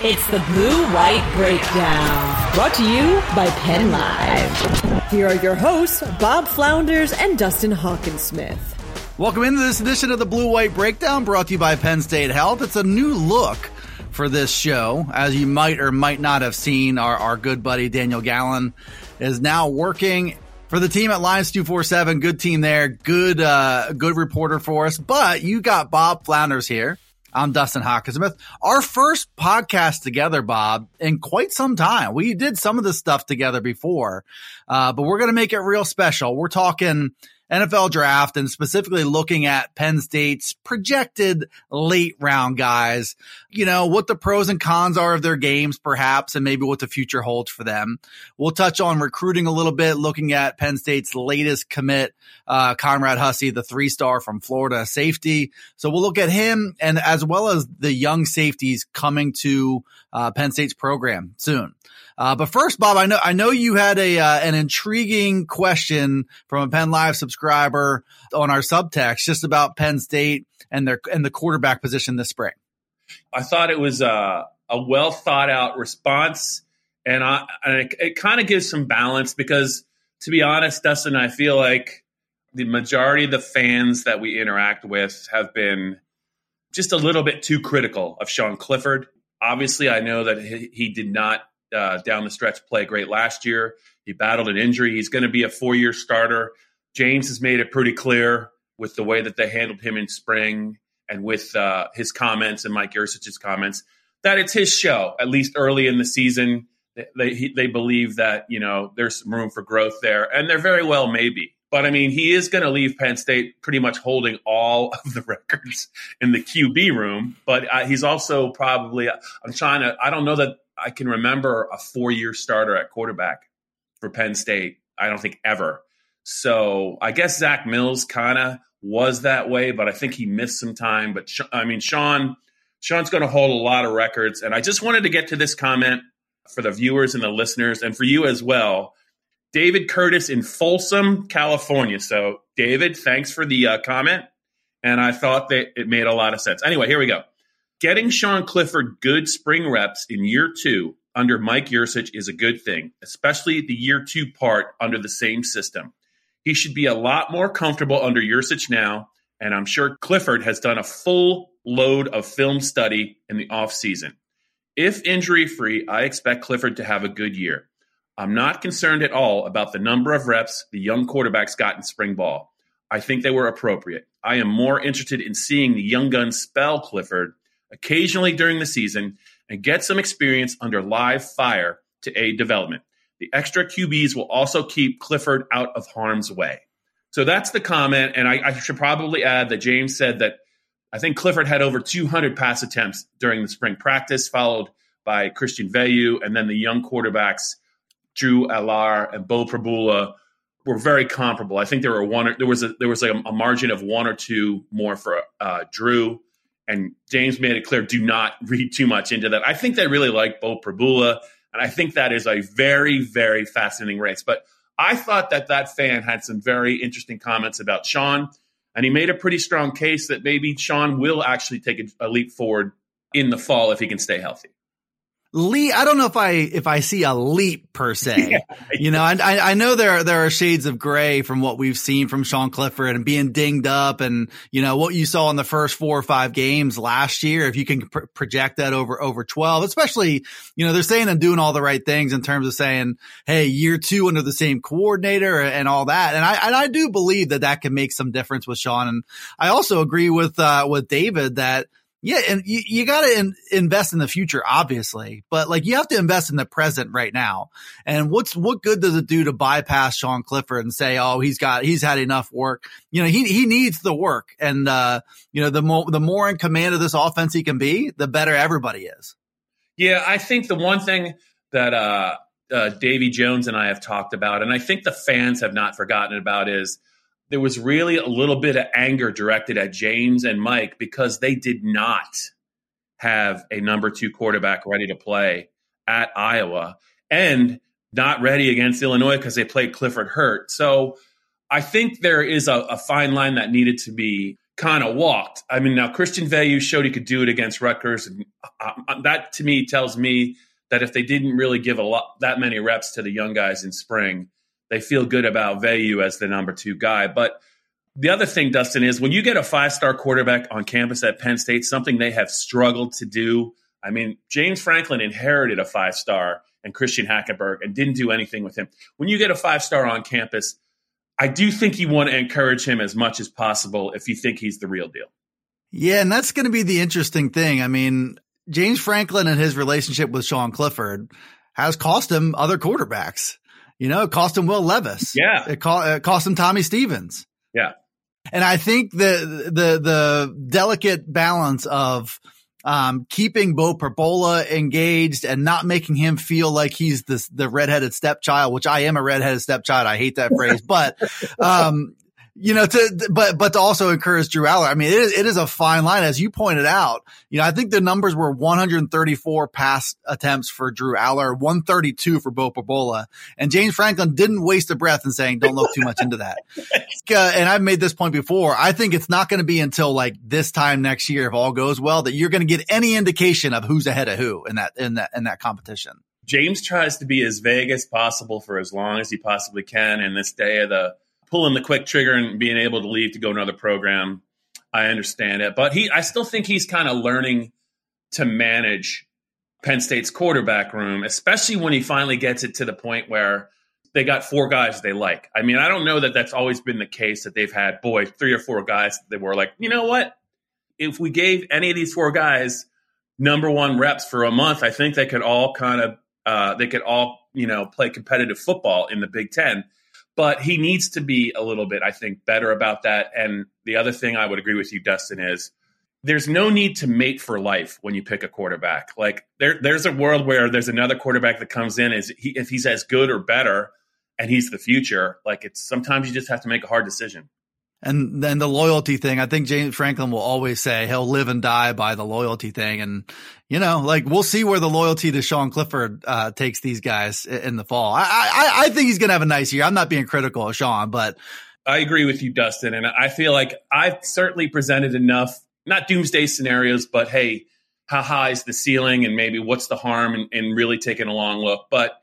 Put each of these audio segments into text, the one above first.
It's the Blue White Breakdown, brought to you by Penn Live. Here are your hosts, Bob Flounders and Dustin Hockensmith. Welcome into this edition of the Blue White Breakdown brought to you by Penn State Health. It's a new look for this show. As you might or might not have seen, our, our good buddy Daniel Gallen is now working for the team at Lions 247. Good team there. Good, uh, good reporter for us. But you got Bob Flounders here. I'm Dustin Hockensmith. Our first podcast together, Bob, in quite some time. We did some of this stuff together before, uh, but we're going to make it real special. We're talking NFL draft and specifically looking at Penn State's projected late round guys, you know, what the pros and cons are of their games, perhaps, and maybe what the future holds for them. We'll touch on recruiting a little bit, looking at Penn State's latest commit, uh, Conrad Hussey, the three star from Florida safety. So we'll look at him and as well as the young safeties coming to uh, Penn State's program soon. Uh, but first, Bob, I know I know you had a uh, an intriguing question from a Penn Live subscriber on our subtext just about Penn State and their and the quarterback position this spring. I thought it was a, a well thought out response, and I and it, it kind of gives some balance because, to be honest, Dustin, I feel like the majority of the fans that we interact with have been just a little bit too critical of Sean Clifford. Obviously, I know that he, he did not uh, down the stretch play great last year. He battled an injury. He's going to be a four year starter. James has made it pretty clear with the way that they handled him in spring and with uh, his comments and Mike Yurcich's comments that it's his show, at least early in the season. They, he, they believe that, you know, there's some room for growth there, and there very well may be. But I mean, he is going to leave Penn State pretty much holding all of the records in the QB room. But uh, he's also probably, I'm trying to, I don't know that I can remember a four year starter at quarterback for Penn State. I don't think ever. So I guess Zack Mills kind of was that way, but I think he missed some time. But I mean, Sean, Sean's going to hold a lot of records. And I just wanted to get to this comment for the viewers and the listeners and for you as well. David Curtis in Folsom, California. So, David, thanks for the uh, comment. And I thought that it made a lot of sense. Anyway, here we go. Getting Sean Clifford good spring reps in year two under Mike Yurcich is a good thing, especially the year two part under the same system. He should be a lot more comfortable under Yurcich now, and I'm sure Clifford has done a full load of film study in the offseason. If injury free, I expect Clifford to have a good year. I'm not concerned at all about the number of reps the young quarterbacks got in spring ball. I think they were appropriate. I am more interested in seeing the young gun spell Clifford occasionally during the season and get some experience under live fire to aid development. The extra QBs will also keep Clifford out of harm's way. So that's the comment. And I, I should probably add that James said that I think Clifford had over 200 pass attempts during the spring practice, followed by Christian Veilleux, and then the young quarterbacks, Drew Allar and Beau Pribula, were very comparable. I think there were one. There was a there was like a, a margin of one or two more for uh, Drew and James made it clear do not read too much into that. I think they really like Beau Pribula, and I think that is a very, very fascinating race. But I thought that that fan had some very interesting comments about Sean, and he made a pretty strong case that maybe Sean will actually take a, a leap forward in the fall if he can stay healthy. Leap. I don't know if I if I see a leap per se. Yeah. You know, I I know there there are shades of gray from what we've seen from Sean Clifford and being dinged up, and you know what you saw in the first four or five games last year. If you can pr- project that over over twelve, especially you know they're saying and doing all the right things in terms of saying, hey, year two under the same coordinator and all that, and I and I do believe that that can make some difference with Sean, and I also agree with uh with David that yeah, and you, you got to in, invest in the future, obviously, but like you have to invest in the present right now. And what's what good does it do to bypass Sean Clifford and say, oh, he's got he's had enough work? You know, he he needs the work, and uh, you know, the more the more in command of this offense he can be, the better everybody is. Yeah, I think the one thing that uh, uh, Davy Jones and I have talked about, and I think the fans have not forgotten about, is there was really a little bit of anger directed at James and Mike because they did not have a number two quarterback ready to play at Iowa and not ready against Illinois because they played Clifford hurt. So I think there is a, a fine line that needed to be kind of walked. I mean, now Christian Veilleux showed he could do it against Rutgers. And uh, uh, that to me tells me that if they didn't really give a lot that many reps to the young guys in spring, they feel good about Veilleux as the number two guy. But the other thing, Dustin, is when you get a five star quarterback on campus at Penn State, something they have struggled to do. I mean, James Franklin inherited a five star and Christian Hackenberg and didn't do anything with him. When you get a five star on campus, I do think you want to encourage him as much as possible if you think he's the real deal. Yeah, and that's going to be the interesting thing. I mean, James Franklin and his relationship with Sean Clifford has cost him other quarterbacks. You know, it cost him Will Levis. Yeah. It, co- it cost him Tommy Stevens. Yeah. And I think the, the, the delicate balance of, um, keeping Beau Pribula engaged and not making him feel like he's the, the redheaded stepchild, which I am a redheaded stepchild. I hate that phrase, but, um, you know, to, but, but to also encourage Drew Allar. I mean, it is, it is a fine line. As you pointed out, you know, I think the numbers were 134 pass attempts for Drew Allar, 132 for Beau Pribula. And James Franklin didn't waste a breath in saying, don't look too much into that. Uh, and I've made this point before. I think it's not going to be until like this time next year, if all goes well, that you're going to get any indication of who's ahead of who in that, in that, in that competition. James tries to be as vague as possible for as long as he possibly can in this day of the pulling the quick trigger and being able to leave to go another program. I understand it, but he, I still think he's kind of learning to manage Penn State's quarterback room, especially when he finally gets it to the point where they got four guys they like. I mean, I don't know that that's always been the case that they've had, boy, three or four guys that were like, you know what? If we gave any of these four guys number one reps for a month, I think they could all kind of, uh, they could all, you know, play competitive football in the Big Ten but he needs to be a little bit, I think, better about that. And the other thing I would agree with you, Dustin, is there's no need to mate for life when you pick a quarterback. Like there, there's a world where there's another quarterback that comes in is he, if he's as good or better, and he's the future. Like it's sometimes you just have to make a hard decision. And then the loyalty thing, I think James Franklin will always say he'll live and die by the loyalty thing. And, you know, like we'll see where the loyalty to Sean Clifford, uh, takes these guys in the fall. I, I, I think he's going to have a nice year. I'm not being critical of Sean, but I agree with you, Dustin. And I feel like I've certainly presented enough, not doomsday scenarios, but hey, how high is the ceiling and maybe what's the harm in really taking a long look. But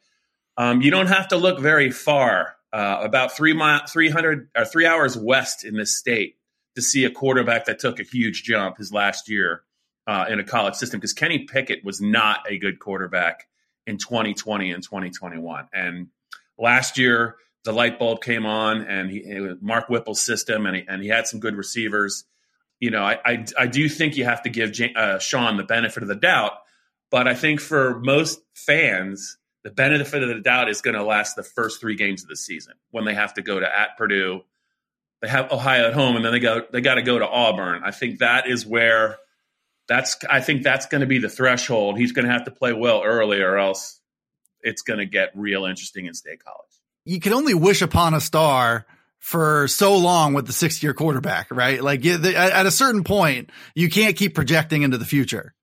um, you don't have to look very far uh, about three mile, 300 or three hours west in this state to see a quarterback that took a huge jump his last year uh, in a college system because Kenny Pickett was not a good quarterback in 2020 and 2021. And last year, the light bulb came on, and he, Mark Whipple's system, and he, and he had some good receivers. You know, I, I, I do think you have to give uh, Sean the benefit of the doubt, but I think for most fans, the benefit of the doubt is going to last the first three games of the season when they have to go to at Purdue, they have Ohio at home, and then they go they got to go to Auburn. I think that is where that's I think that's going to be the threshold. He's going to have to play well early, or else it's going to get real interesting in state college. You can only wish upon a star for so long with the six year quarterback, right? Like at a certain point, you can't keep projecting into the future.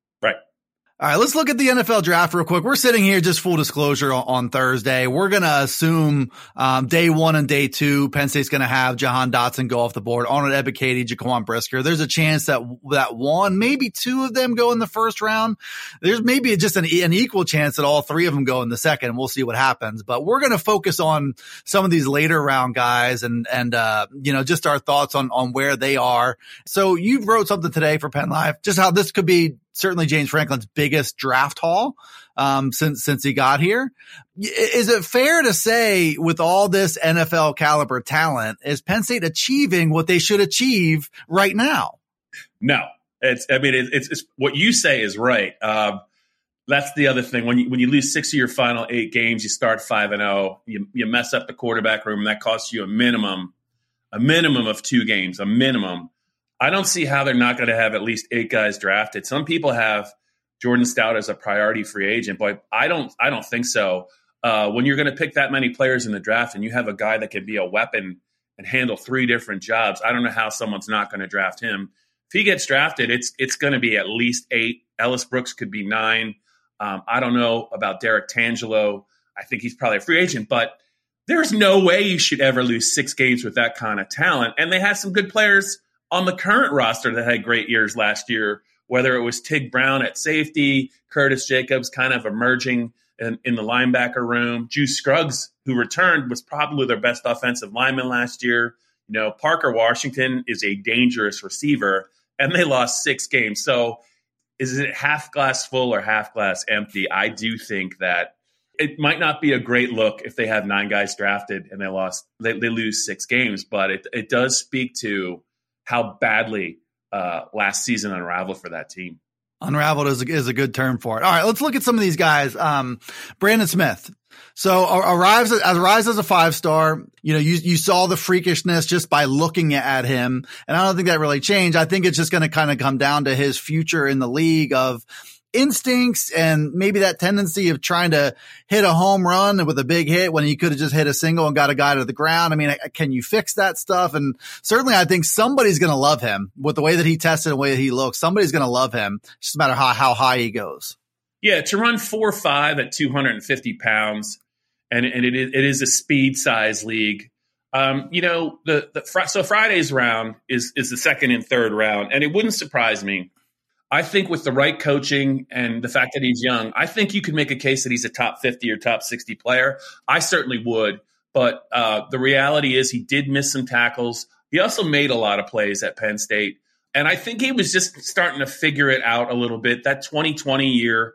All right, let's look at the NFL draft real quick. We're sitting here, just full disclosure, on, on Thursday. We're going to assume um, day one and day two, Penn State's going to have Jahan Dotson go off the board, Arnold Ebiketie, Jaquan Brisker. There's a chance that that one, maybe two of them go in the first round. There's maybe just an, an equal chance that all three of them go in the second. We'll see what happens. But we're going to focus on some of these later round guys and and uh, you know just our thoughts on on where they are. So you wrote something today for Penn Live, just how this could be certainly James Franklin's biggest draft haul um, since since he got here. Is it fair to say, with all this NFL caliber talent, is Penn State achieving what they should achieve right now? No, it's. I mean, it's, it's what you say is right. Um, that's the other thing. When you when you lose six of your final eight games, you start five and zero. Oh, you you mess up the quarterback room, that costs you a minimum, a minimum of two games, a minimum. I don't see how they're not going to have at least eight guys drafted. Some people have Jordan Stout as a priority free agent, but I don't. I don't think so. Uh, when you're going to pick that many players in the draft, and you have a guy that can be a weapon and handle three different jobs, I don't know how someone's not going to draft him. If he gets drafted, it's it's going to be at least eight. Ellis Brooks could be nine. Um, I don't know about Derrick Tangelo. I think he's probably a free agent, but there's no way you should ever lose six games with that kind of talent. And they have some good players on the current roster that had great years last year, whether it was Tig Brown at safety, Curtis Jacobs kind of emerging in, in the linebacker room, Juice Scruggs, who returned, was probably their best offensive lineman last year. You know, Parker Washington is a dangerous receiver, and they lost six games. So is it half glass full or half glass empty? I do think that it might not be a great look if they have nine guys drafted and they lost they, they lose six games, but it, it does speak to how badly uh, last season unraveled for that team. Unraveled is a, is a good term for it. All right, let's look at some of these guys. Um, Brandon Smith. So arrives as arrives as a five star. You know, you you saw the freakishness just by looking at him, and I don't think that really changed. I think it's just going to kind of come down to his future in the league of instincts and maybe that tendency of trying to hit a home run with a big hit when he could have just hit a single and got a guy to the ground. I mean, can you fix that stuff? And certainly I think somebody's going to love him with the way that he tested and the way that he looks. Somebody's going to love him It's just no matter how, how high he goes. Yeah. To run four, five at 250 pounds and, and it is, it is a speed size league. Um, you know, the, the, so Friday's round is, is the second and third round. And it wouldn't surprise me I think with the right coaching and the fact that he's young, I think you could make a case that he's a top 50 or top 60 player. I certainly would. But uh, the reality is, he did miss some tackles. He also made a lot of plays at Penn State. And I think he was just starting to figure it out a little bit. That 2020 year,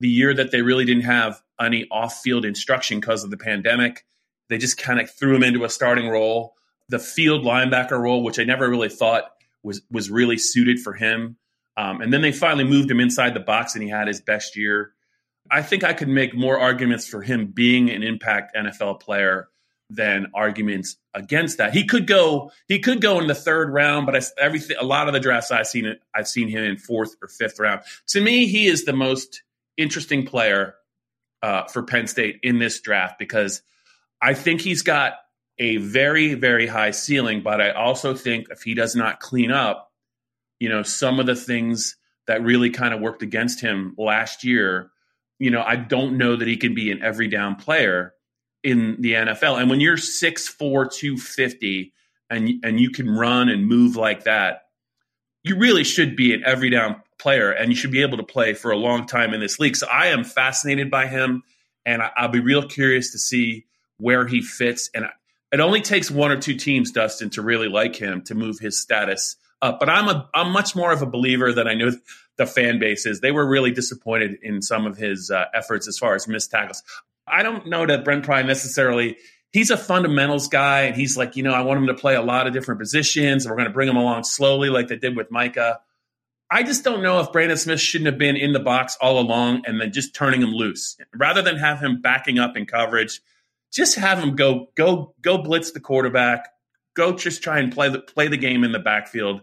the year that they really didn't have any off field instruction because of the pandemic, they just kind of threw him into a starting role. The field linebacker role, which I never really thought was, was really suited for him um, and then they finally moved him inside the box and he had his best year. I think I could make more arguments for him being an impact NFL player than arguments against that. He could go he could go in the third round, but I, everything a lot of the drafts I've seen I've seen him in fourth or fifth round. To me, he is the most interesting player uh, for Penn State in this draft because I think he's got a very very high ceiling, but I also think if he does not clean up you know, some of the things that really kind of worked against him last year, you know, I don't know that he can be an every down player in the NFL. And when you're 6'4, 250 and, and you can run and move like that, you really should be an every down player and you should be able to play for a long time in this league. So I am fascinated by him and I, will be real curious to see where he fits. And it only takes one or two teams, Dustin, to really like him to move his status up. But I'm a I'm much more of a believer than I know the fan base is. They were really disappointed in some of his uh, efforts as far as missed tackles. I don't know that Brent Pry necessarily. He's a fundamentals guy, and he's like, you know, I want him to play a lot of different positions, and we're going to bring him along slowly, like they did with Micah. I just don't know if Brandon Smith shouldn't have been in the box all along and then just turning him loose rather than have him backing up in coverage. Just have him go go go blitz the quarterback, go just try and play the play the game in the backfield.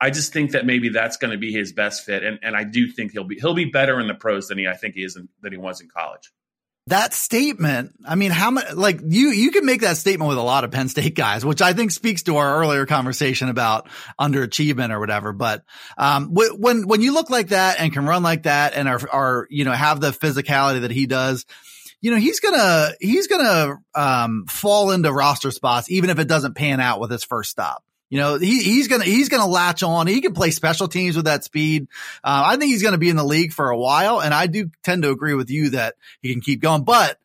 I just think that maybe that's going to be his best fit, and and I do think he'll be he'll be better in the pros than he I think he is in, than he was in college. that statement, I mean, how much, like you, you can make that statement with a lot of Penn State guys, which I think speaks to our earlier conversation about underachievement or whatever. But, um, when, when you look like that and can run like that and are, are, you know, have the physicality that he does, you know, he's gonna, he's gonna, um, fall into roster spots, even if it doesn't pan out with his first stop. You know, he, he's gonna he's gonna latch on. He can play special teams with that speed. Uh, I think he's gonna be in the league for a while, and I do tend to agree with you that he can keep going. But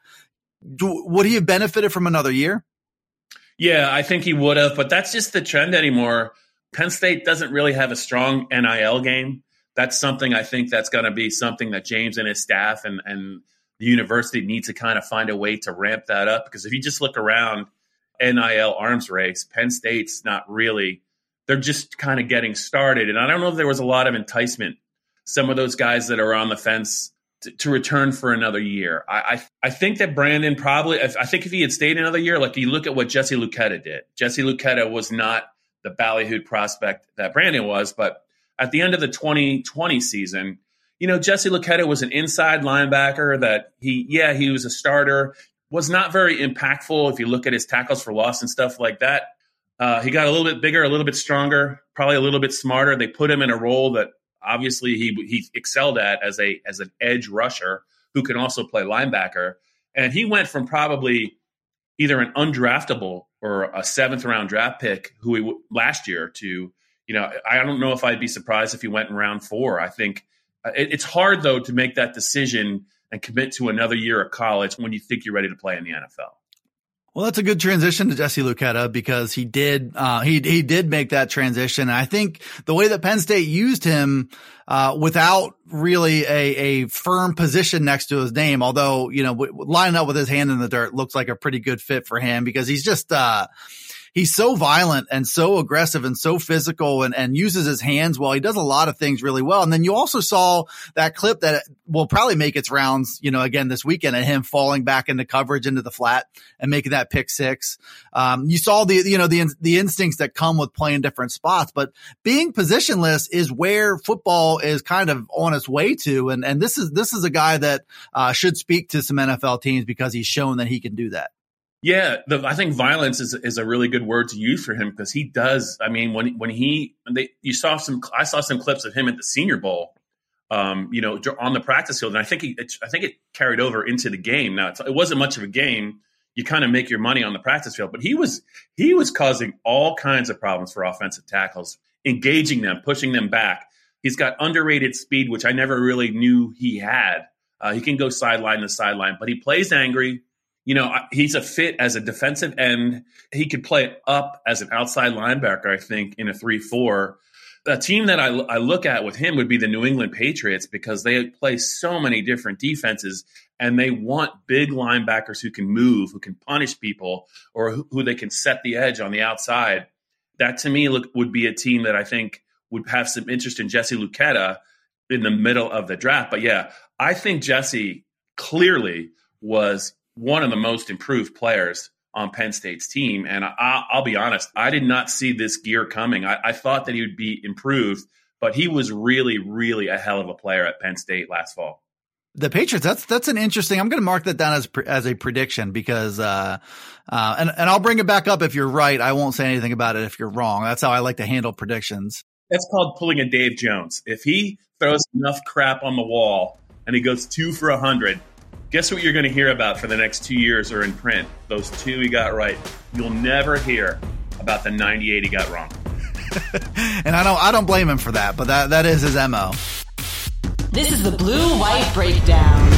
do, would he have benefited from another year? Yeah, I think he would have, but that's just the trend anymore. Penn State doesn't really have a strong NIL game. That's something I think that's going to be something that James and his staff and and the university need to kind of find a way to ramp that up because if you just look around NIL arms race. Penn State's not really, they're just kind of getting started. And I don't know if there was a lot of enticement. Some of those guys that are on the fence to, to return for another year. I, I, I think that Brandon probably, I think if he had stayed another year, like you look at what Jesse Luketa did. Jesse Luketa was not the ballyhooed prospect that Brandon was, but at the end of the 2020 season, you know, Jesse Luketa was an inside linebacker that he, yeah, he was a starter was not very impactful if you look at his tackles for loss and stuff like that. Uh, he got a little bit bigger, a little bit stronger, probably a little bit smarter. They put him in a role that obviously he he excelled at as a as an edge rusher who can also play linebacker. And he went from probably either an undraftable or a seventh round draft pick who he last year to you know I don't know if I'd be surprised if he went in round four. I think it, it's hard though to make that decision and commit to another year of college when you think you're ready to play in the NFL. Well, that's a good transition to Jesse Luketa because he did, uh, he, he did make that transition. I think the way that Penn State used him, uh, without really a, a firm position next to his name, although, you know, w- lining up with his hand in the dirt looks like a pretty good fit for him because he's just, uh, he's so violent and so aggressive and so physical and, and uses his hands well. He does a lot of things really well. And then you also saw that clip that will probably make its rounds, you know, again this weekend and him falling back into coverage into the flat and making that pick six. Um, you saw the, you know, the, the instincts that come with playing different spots, but being positionless is where football is kind of on its way to. And, and this is, this is a guy that, uh, should speak to some NFL teams because he's shown that he can do that. Yeah, the, I think violence is is a really good word to use for him because he does. I mean, when when he they you saw some, I saw some clips of him at the Senior Bowl, um, you know, on the practice field, and I think he, it, I think it carried over into the game. Now it wasn't much of a game. You kind of make your money on the practice field, but he was he was causing all kinds of problems for offensive tackles, engaging them, pushing them back. He's got underrated speed, which I never really knew he had. Uh, he can go sideline to sideline, but he plays angry you know, he's a fit as a defensive end. He could play up as an outside linebacker, I think, in a 3 4. A team that I, I look at with him would be the New England Patriots because they play so many different defenses and they want big linebackers who can move, who can punish people, or who, who they can set the edge on the outside. That to me look, would be a team that I think would have some interest in Jesse Luketa in the middle of the draft. But yeah, I think Jesse clearly was one of the most improved players on Penn State's team. And I, will be honest, I did not see this gear coming. I, I, thought that he would be improved, but he was really, really a hell of a player at Penn State last fall. The Patriots. That's that's an interesting. I'm going to mark that down as as a prediction because, uh, uh, and and I'll bring it back up if you're right. I won't say anything about it if you're wrong. That's how I like to handle predictions. That's called pulling a Dave Jones. If he throws enough crap on the wall and he goes two for a hundred, Guess what you're going to hear about for the next two years or in print? Those two he got right. You'll never hear about the 98 he got wrong. and I don't, I don't blame him for that, but that, that is his mo. This is the blue white breakdown.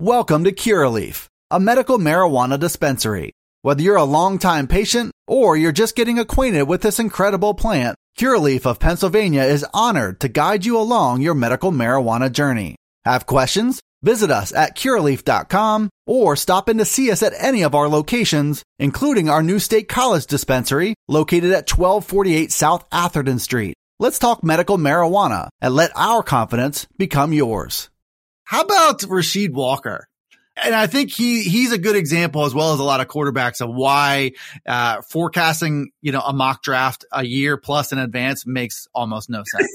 Welcome to Curaleaf, a medical marijuana dispensary. Whether you're a longtime patient or you're just getting acquainted with this incredible plant, Curaleaf of Pennsylvania is honored to guide you along your medical marijuana journey. Have questions? Visit us at curaleaf.com or stop in to see us at any of our locations, including our new state college dispensary located at 1248 South Atherton Street. Let's talk medical marijuana and let our confidence become yours. How about Rasheed Walker? And I think he he's a good example as well as a lot of quarterbacks of why uh, forecasting, you know, a mock draft a year plus in advance makes almost no sense.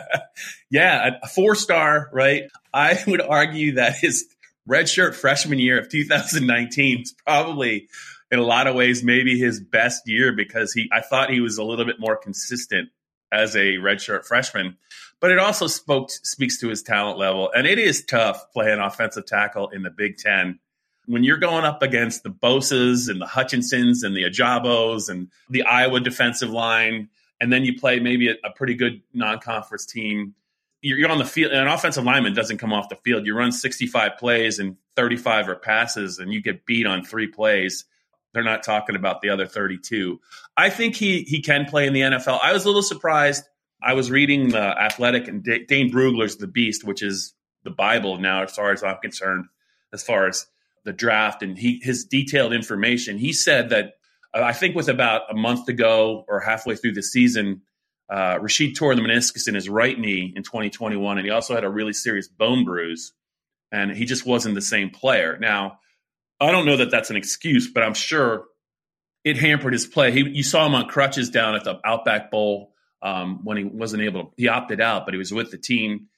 yeah, a four star, right? I would argue that his redshirt freshman year of 2019 is probably in a lot of ways maybe his best year because he I thought he was a little bit more consistent as a redshirt freshman. But it also spoke speaks to his talent level, and it is tough playing offensive tackle in the Big Ten when you're going up against the Bosa's and the Hutchinsons and the Ojabos and the Iowa defensive line, and then you play maybe a, a pretty good non-conference team. You're, you're on the field. An offensive lineman doesn't come off the field. You run 65 plays and 35 are passes, and you get beat on three plays. They're not talking about the other 32. I think he he can play in the NFL. I was a little surprised. I was reading the Athletic and D- Dane Brugler's The Beast, which is the Bible now, as far as I'm concerned, as far as the draft and he his detailed information. He said that uh, I think with about a month to go or halfway through the season, uh, Rasheed tore the meniscus in his right knee in 2021, and he also had a really serious bone bruise, and he just wasn't the same player. Now, I don't know that that's an excuse, but I'm sure it hampered his play. He, you saw him on crutches down at the Outback Bowl um, when he wasn't able to. He opted out, but he was with the team.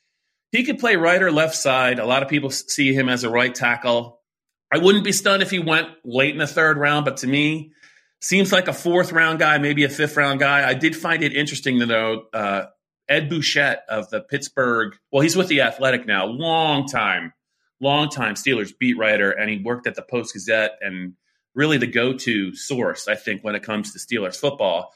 He could play right or left side. A lot of people see him as a right tackle. I wouldn't be stunned if he went late in the third round, but to me, seems like a fourth round guy, maybe a fifth round guy. I did find it interesting to know uh, Ed Bouchette of the Pittsburgh. Well, he's with the Athletic now, long time, long time Steelers beat writer, and he worked at the Post Gazette and really the go to source, I think, when it comes to Steelers football.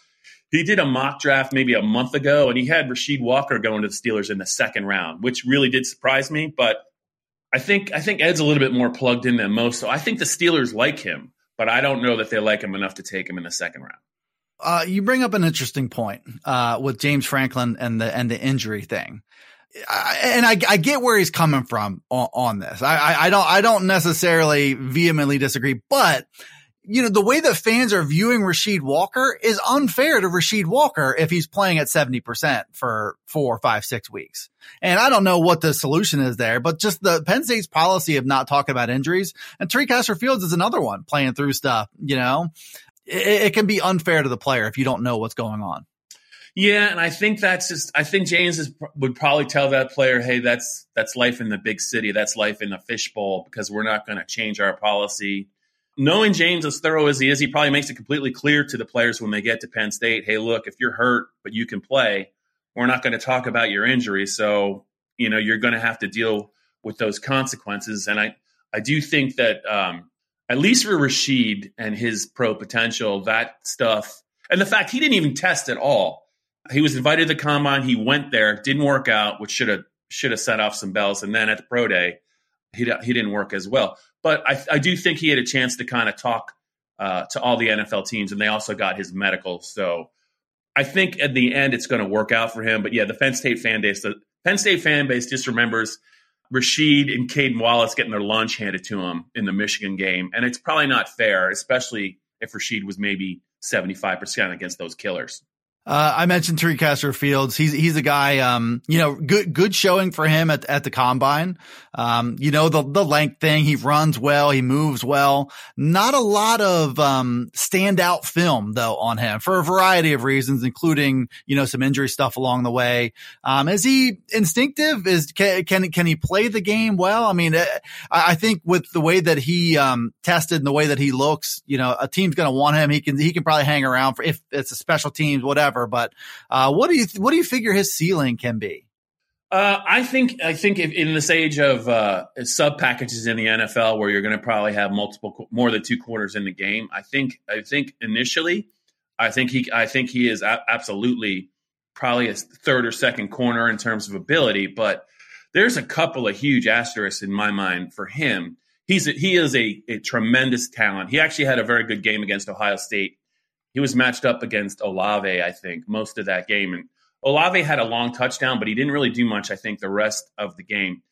He did a mock draft maybe a month ago, and he had Rasheed Walker going to the Steelers in the second round, which really did surprise me. But I think I think Ed's a little bit more plugged in than most. So I think the Steelers like him, but I don't know that they like him enough to take him in the second round. Uh, you bring up an interesting point uh, with James Franklin and the and the injury thing. I, and I, I get where he's coming from on, on this. I, I, I don't I don't necessarily vehemently disagree, but you know, the way that fans are viewing Rasheed Walker is unfair to Rasheed Walker if he's playing at 70% for four, five, six weeks. And I don't know what the solution is there, but just the Penn State's policy of not talking about injuries and Tariq Castro Fields is another one playing through stuff, you know, it, it, can be unfair to the player if you don't know what's going on. Yeah. And I think that's just, I think James is, would probably tell that player, Hey, that's, that's life in the big city. That's life in the fishbowl because we're not going to change our policy knowing James as thorough as he is, he probably makes it completely clear to the players when they get to Penn State, hey, look, if you're hurt but you can play, we're not going to talk about your injury. So, you know, you're going to have to deal with those consequences. And I, I do think that um, at least for Rasheed and his pro potential, that stuff, and the fact he didn't even test at all. He was invited to the combine. He went there, didn't work out, which should have should have set off some bells. And then at the pro day, he he didn't work as well. But I, I do think he had a chance to kind of talk uh, to all the NFL teams, and they also got his medical. So I think at the end it's going to work out for him. But yeah, the Penn State fan base, the Penn State fan base just remembers Rasheed and Caedan Wallace getting their lunch handed to them in the Michigan game, and it's probably not fair, especially if Rasheed was maybe seventy five percent against those killers. Uh, I mentioned Tariq Castro Fields. He's he's a guy. Um, you know, good good showing for him at at the combine. Um, you know the the length thing. He runs well. He moves well. Not a lot of um standout film though on him for a variety of reasons, including you know some injury stuff along the way. Um, is he instinctive? Is can can can he play the game well? I mean, uh, I think with the way that he um tested and the way that he looks, you know, a team's going to want him. He can he can probably hang around for if it's a special teams whatever whatever. But uh, what do you what do you figure his ceiling can be? Uh, I think I think if, in this age of uh, sub packages in the NFL, where you're going to probably have multiple more than two quarters in the game, I think I think initially, I think he I think he is a- absolutely probably a third or second corner in terms of ability, but there's a couple of huge asterisks in my mind for him. He's a, he is a, a tremendous talent. He actually had a very good game against Ohio State he was matched up against Olave, I think, most of that game. And Olave had a long touchdown, but he didn't really do much, I think, the rest of the game.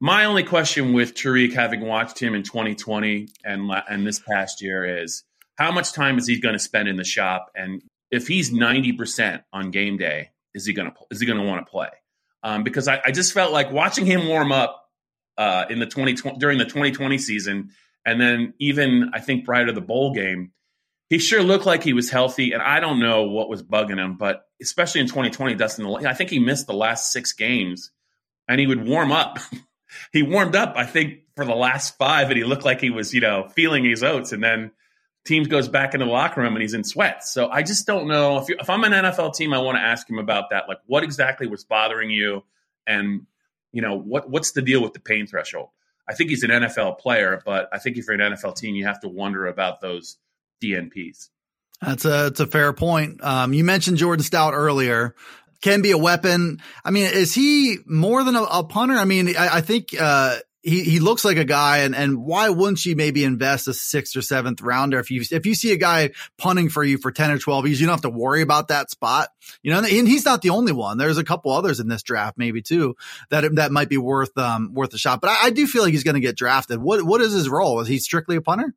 My only question with Tariq, having watched him in 2020 and, and this past year, is how much time is he going to spend in the shop? And if he's 90% on game day, is he going to is he going to want to play? Um, because I, I, just felt like watching him warm up uh, in the 2020 during the 2020 season, and then even I think prior to the bowl game, he sure looked like he was healthy. And I don't know what was bugging him, but especially in 2020, Dustin, I think he missed the last six games, and he would warm up. he warmed up, I think, for the last five, and he looked like he was, you know, feeling his oats, and then teams goes back into the locker room and he's in sweats. So I just don't know if, if I'm an NFL team, I want to ask him about that. Like, what exactly was bothering you, and you know, what what's the deal with the pain threshold? I think he's an NFL player, but I think if you're an NFL team, you have to wonder about those DNPs. That's a it's a fair point. Um, you mentioned Jordan Stout earlier. Can be a weapon. I mean, is he more than a, a punter? I mean, I, I think uh, he he looks like a guy, and and why wouldn't you maybe invest a sixth or seventh rounder if you if you see a guy punting for you for ten or twelve years, you don't have to worry about that spot. You know, and he's not the only one. There's a couple others in this draft, maybe too, that that might be worth um worth a shot. But I, I do feel like he's going to get drafted. What what is his role? Is he strictly a punter?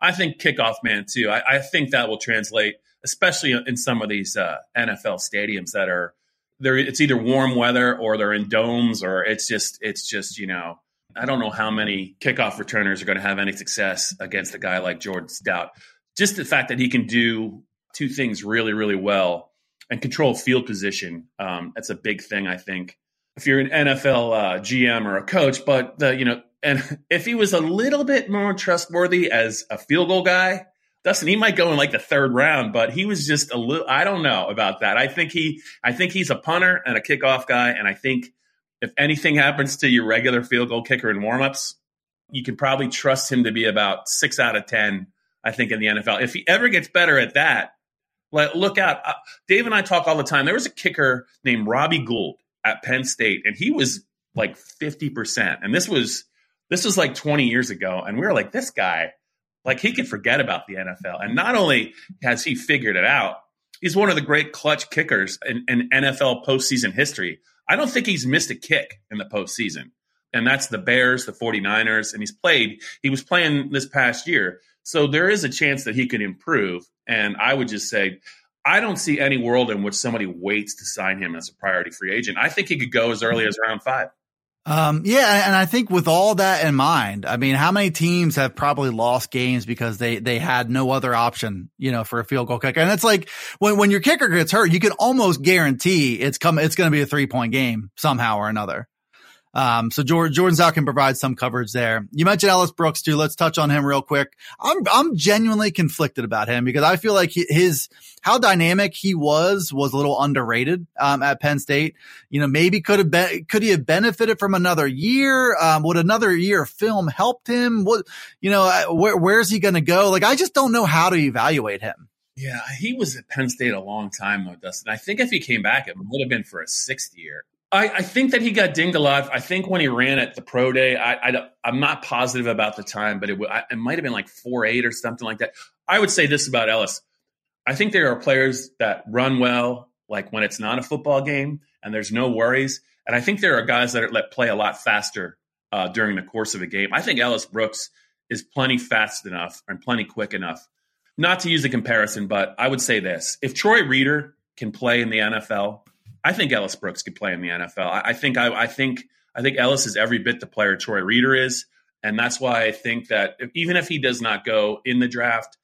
I think kickoff man too. I, I think that will translate, especially in some of these uh, NFL stadiums that are there. It's either warm weather or they're in domes, or it's just it's just you know I don't know how many kickoff returners are going to have any success against a guy like Jordan Stout. Just the fact that he can do two things really, really well and control field position. Um, that's a big thing, I think. If you're an NFL uh, GM or a coach, but the, you know, and if he was a little bit more trustworthy as a field goal guy, Dustin, he might go in like the third round, but he was just a little. I don't know about that. I think he, I think he's a punter and a kickoff guy, and I think if anything happens to your regular field goal kicker in warmups, you can probably trust him to be about six out of 10, I think, in the NFL. If he ever gets better at that, like, look out. Uh, Dave and I talk all the time. There was a kicker named Robbie Gould at Penn State, and he was like 50%. And this was this was like 20 years ago. And we were like, this guy, like he could forget about the NFL. And not only has he figured it out, he's one of the great clutch kickers in, in NFL postseason history. I don't think he's missed a kick in the postseason. And that's the Bears, the 49ers, and he's played, he was playing this past year. So there is a chance that he could improve. And I would just say, I don't see any world in which somebody waits to sign him as a priority free agent. I think he could go as early as round five. Um, yeah, and I think with all that in mind, I mean, how many teams have probably lost games because they they had no other option, you know, for a field goal kicker? And it's like when when your kicker gets hurt, you can almost guarantee it's come it's going to be a three point game somehow or another. Um, so Jordan, Jordan can provide some coverage there. You mentioned Ellis Brooks too. Let's touch on him real quick. I'm, I'm genuinely conflicted about him because I feel like his, how dynamic he was, was a little underrated, um, at Penn State. You know, maybe could have been, could he have benefited from another year? Um, would another year of film helped him? What, you know, uh, where, where's he going to go? Like, I just don't know how to evaluate him. Yeah, he was at Penn State a long time though, Dustin. I think if he came back, it would have been for a sixth year. I, I, think that he got dinged a lot. I think when he ran at the pro day, I, am not positive about the time, but it, it might have been like four eight or something like that. I would say this about Ellis. I think there are players that run well, like when it's not a football game and there's no worries. And I think there are guys that let play a lot faster uh, during the course of a game. I think Ellis Brooks is plenty fast enough and plenty quick enough. Not to use a comparison, but I would say this: if Troy Reeder can play in the NFL I think Ellis Brooks could play in the NFL. I, I think I, I, think I think Ellis is every bit the player Troy Reeder is, and that's why I think that even if he does not go in the draft,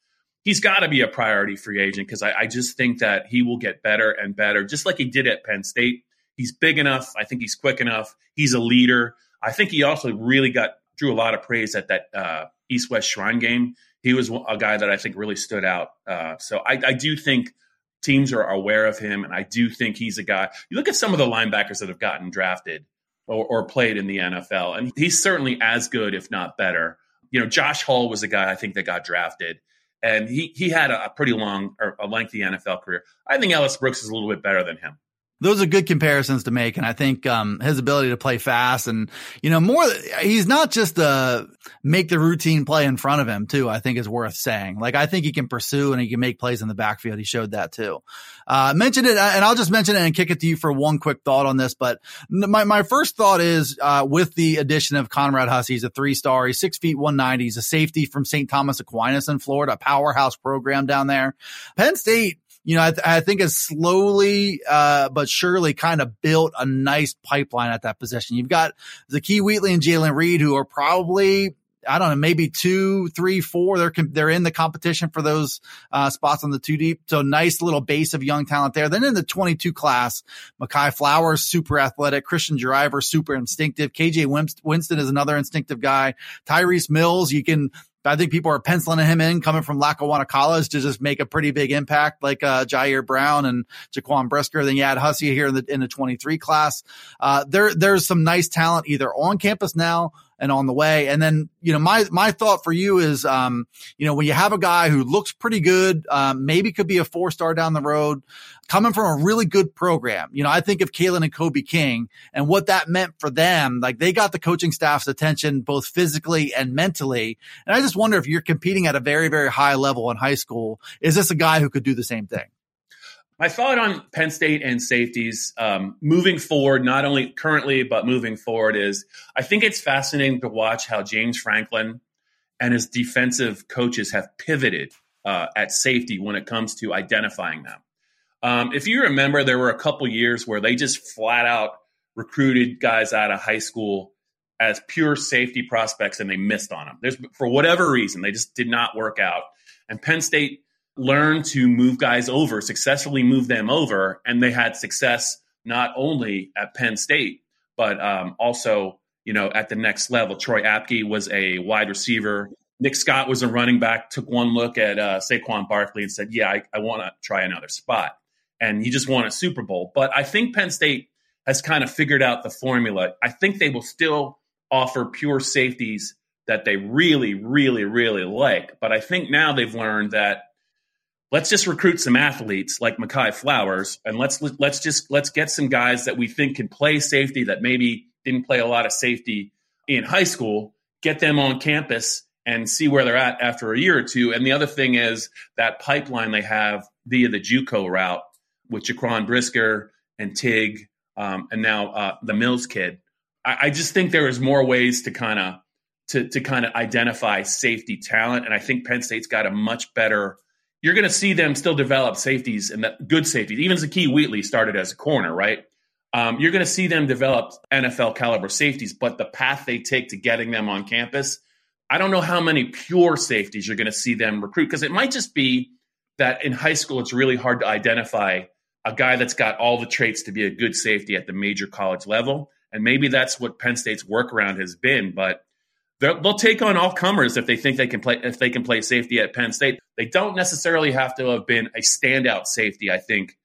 he's got to be a priority free agent because I, I just think that he will get better and better, just like he did at Penn State. He's big enough. I think he's quick enough. He's a leader. I think he also really got drew a lot of praise at that uh, East West Shrine game. He was a guy that I think really stood out. Uh, so I, I do think teams are aware of him, and I do think he's a guy. You look at some of the linebackers that have gotten drafted or, or played in the NFL, and he's certainly as good, if not better. You know, Josh Hull was a guy I think that got drafted, and he he had a, a pretty long or a lengthy NFL career. I think Ellis Brooks is a little bit better than him those are good comparisons to make. And I think, um, his ability to play fast and, you know, more, he's not just a make the routine play in front of him too, I think is worth saying. Like, I think he can pursue and he can make plays in the backfield. He showed that too. Uh, mentioned it and I'll just mention it and kick it to you for one quick thought on this. But my, my first thought is, uh, with the addition of Conrad Hussey, he's a three star, he's six feet 190. He's a safety from St. Thomas Aquinas in Florida, powerhouse program down there. Penn State, you know, I, th- I think has slowly, uh, but surely kind of built a nice pipeline at that position. You've got Zakee Wheatley and Jaylen Reed, who are probably I don't know, maybe two, three, four. They're they're in the competition for those uh, spots on the two deep. So nice little base of young talent there. Then in the 22 class, Makai Flowers, super athletic. Christian Driver, super instinctive. KJ Winston is another instinctive guy. Tyrese Mills, you can I think people are penciling him in coming from Lackawanna College to just make a pretty big impact, like uh, Ji'Ayir Brown and Jaquan Brisker. Then you add Hussey here in the in the 23 class. Uh, there there's some nice talent either on campus now and on the way. And then, you know, my, my thought for you is, um, you know, when you have a guy who looks pretty good, um, maybe could be a four star down the road, coming from a really good program. You know, I think of Kalen and Kobe King and what that meant for them. Like they got the coaching staff's attention both physically and mentally. And I just wonder if you're competing at a very, very high level in high school, is this a guy who could do the same thing? My thought on Penn State and safeties um, moving forward, not only currently, but moving forward, is I think it's fascinating to watch how James Franklin and his defensive coaches have pivoted uh, at safety when it comes to identifying them. Um, if you remember, there were a couple years where they just flat out recruited guys out of high school as pure safety prospects and they missed on them. There's, for whatever reason, they just did not work out. And Penn State learn to move guys over, successfully move them over, and they had success not only at Penn State but um, also you know at the next level. Troy Apke was a wide receiver. Nick Scott was a running back. Took one look at uh, Saquon Barkley and said, "Yeah, I, I want to try another spot." And he just won a Super Bowl. But I think Penn State has kind of figured out the formula. I think they will still offer pure safeties that they really, really, really like. But I think now they've learned that let's just recruit some athletes like Makai Flowers, and let's let's just let's get some guys that we think can play safety that maybe didn't play a lot of safety in high school. Get them on campus and see where they're at after a year or two. And the other thing is that pipeline they have via the JUCO route with Jaquan Brisker and Tig, um, and now uh, the Mills kid. I, I just think there is more ways to kind of to to kind of identify safety talent, and I think Penn State's got a much better you're going to see them still develop safeties and good safeties. Even Zakee Wheatley started as a corner, right? Um, you're going to see them develop NFL caliber safeties, but the path they take to getting them on campus, I don't know how many pure safeties you're going to see them recruit because it might just be that in high school it's really hard to identify a guy that's got all the traits to be a good safety at the major college level. And maybe that's what Penn State's workaround has been. But they'll take on all comers if they think they can play if they can play safety at Penn State. They don't necessarily have to have been a standout safety. I think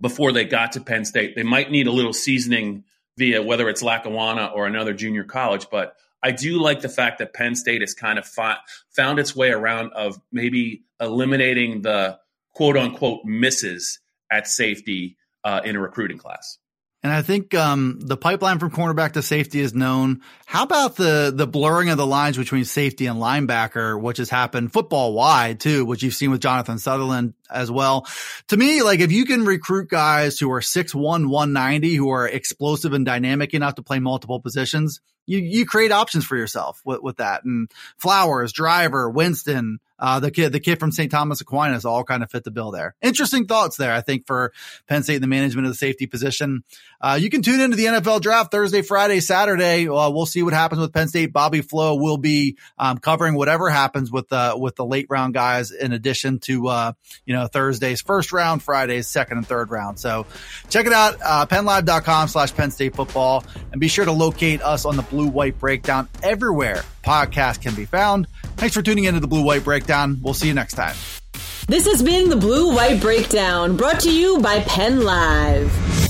before they got to Penn State, they might need a little seasoning via whether it's Lackawanna or another junior college. But I do like the fact that Penn State has kind of found its way around of maybe eliminating the quote unquote misses at safety uh, in a recruiting class. And I think um, the pipeline from cornerback to safety is known. How about the the blurring of the lines between safety and linebacker, which has happened football wide too, which you've seen with Jonathan Sutherland as well. To me, like if you can recruit guys who are 6'1", 190, who are explosive and dynamic enough to play multiple positions, you you create options for yourself with, with that. And Flowers, Driver, Winston, uh, the kid, the kid from St. Thomas Aquinas all kind of fit the bill there. Interesting thoughts there, I think, for Penn State and the management of the safety position. Uh, you can tune into the NFL draft Thursday, Friday, Saturday. Uh, we'll see what happens with Penn State. Bobby Flo will be, um, covering whatever happens with, uh, with the late round guys in addition to, uh, you know, Thursday's first round, Friday's second and third round. So check it out, uh, pennlive.com slash Penn State football and be sure to locate us on the blue white breakdown everywhere podcast can be found. Thanks for tuning into the Blue White Breakdown. We'll see you next time. This has been the Blue White Breakdown brought to you by Penn Live.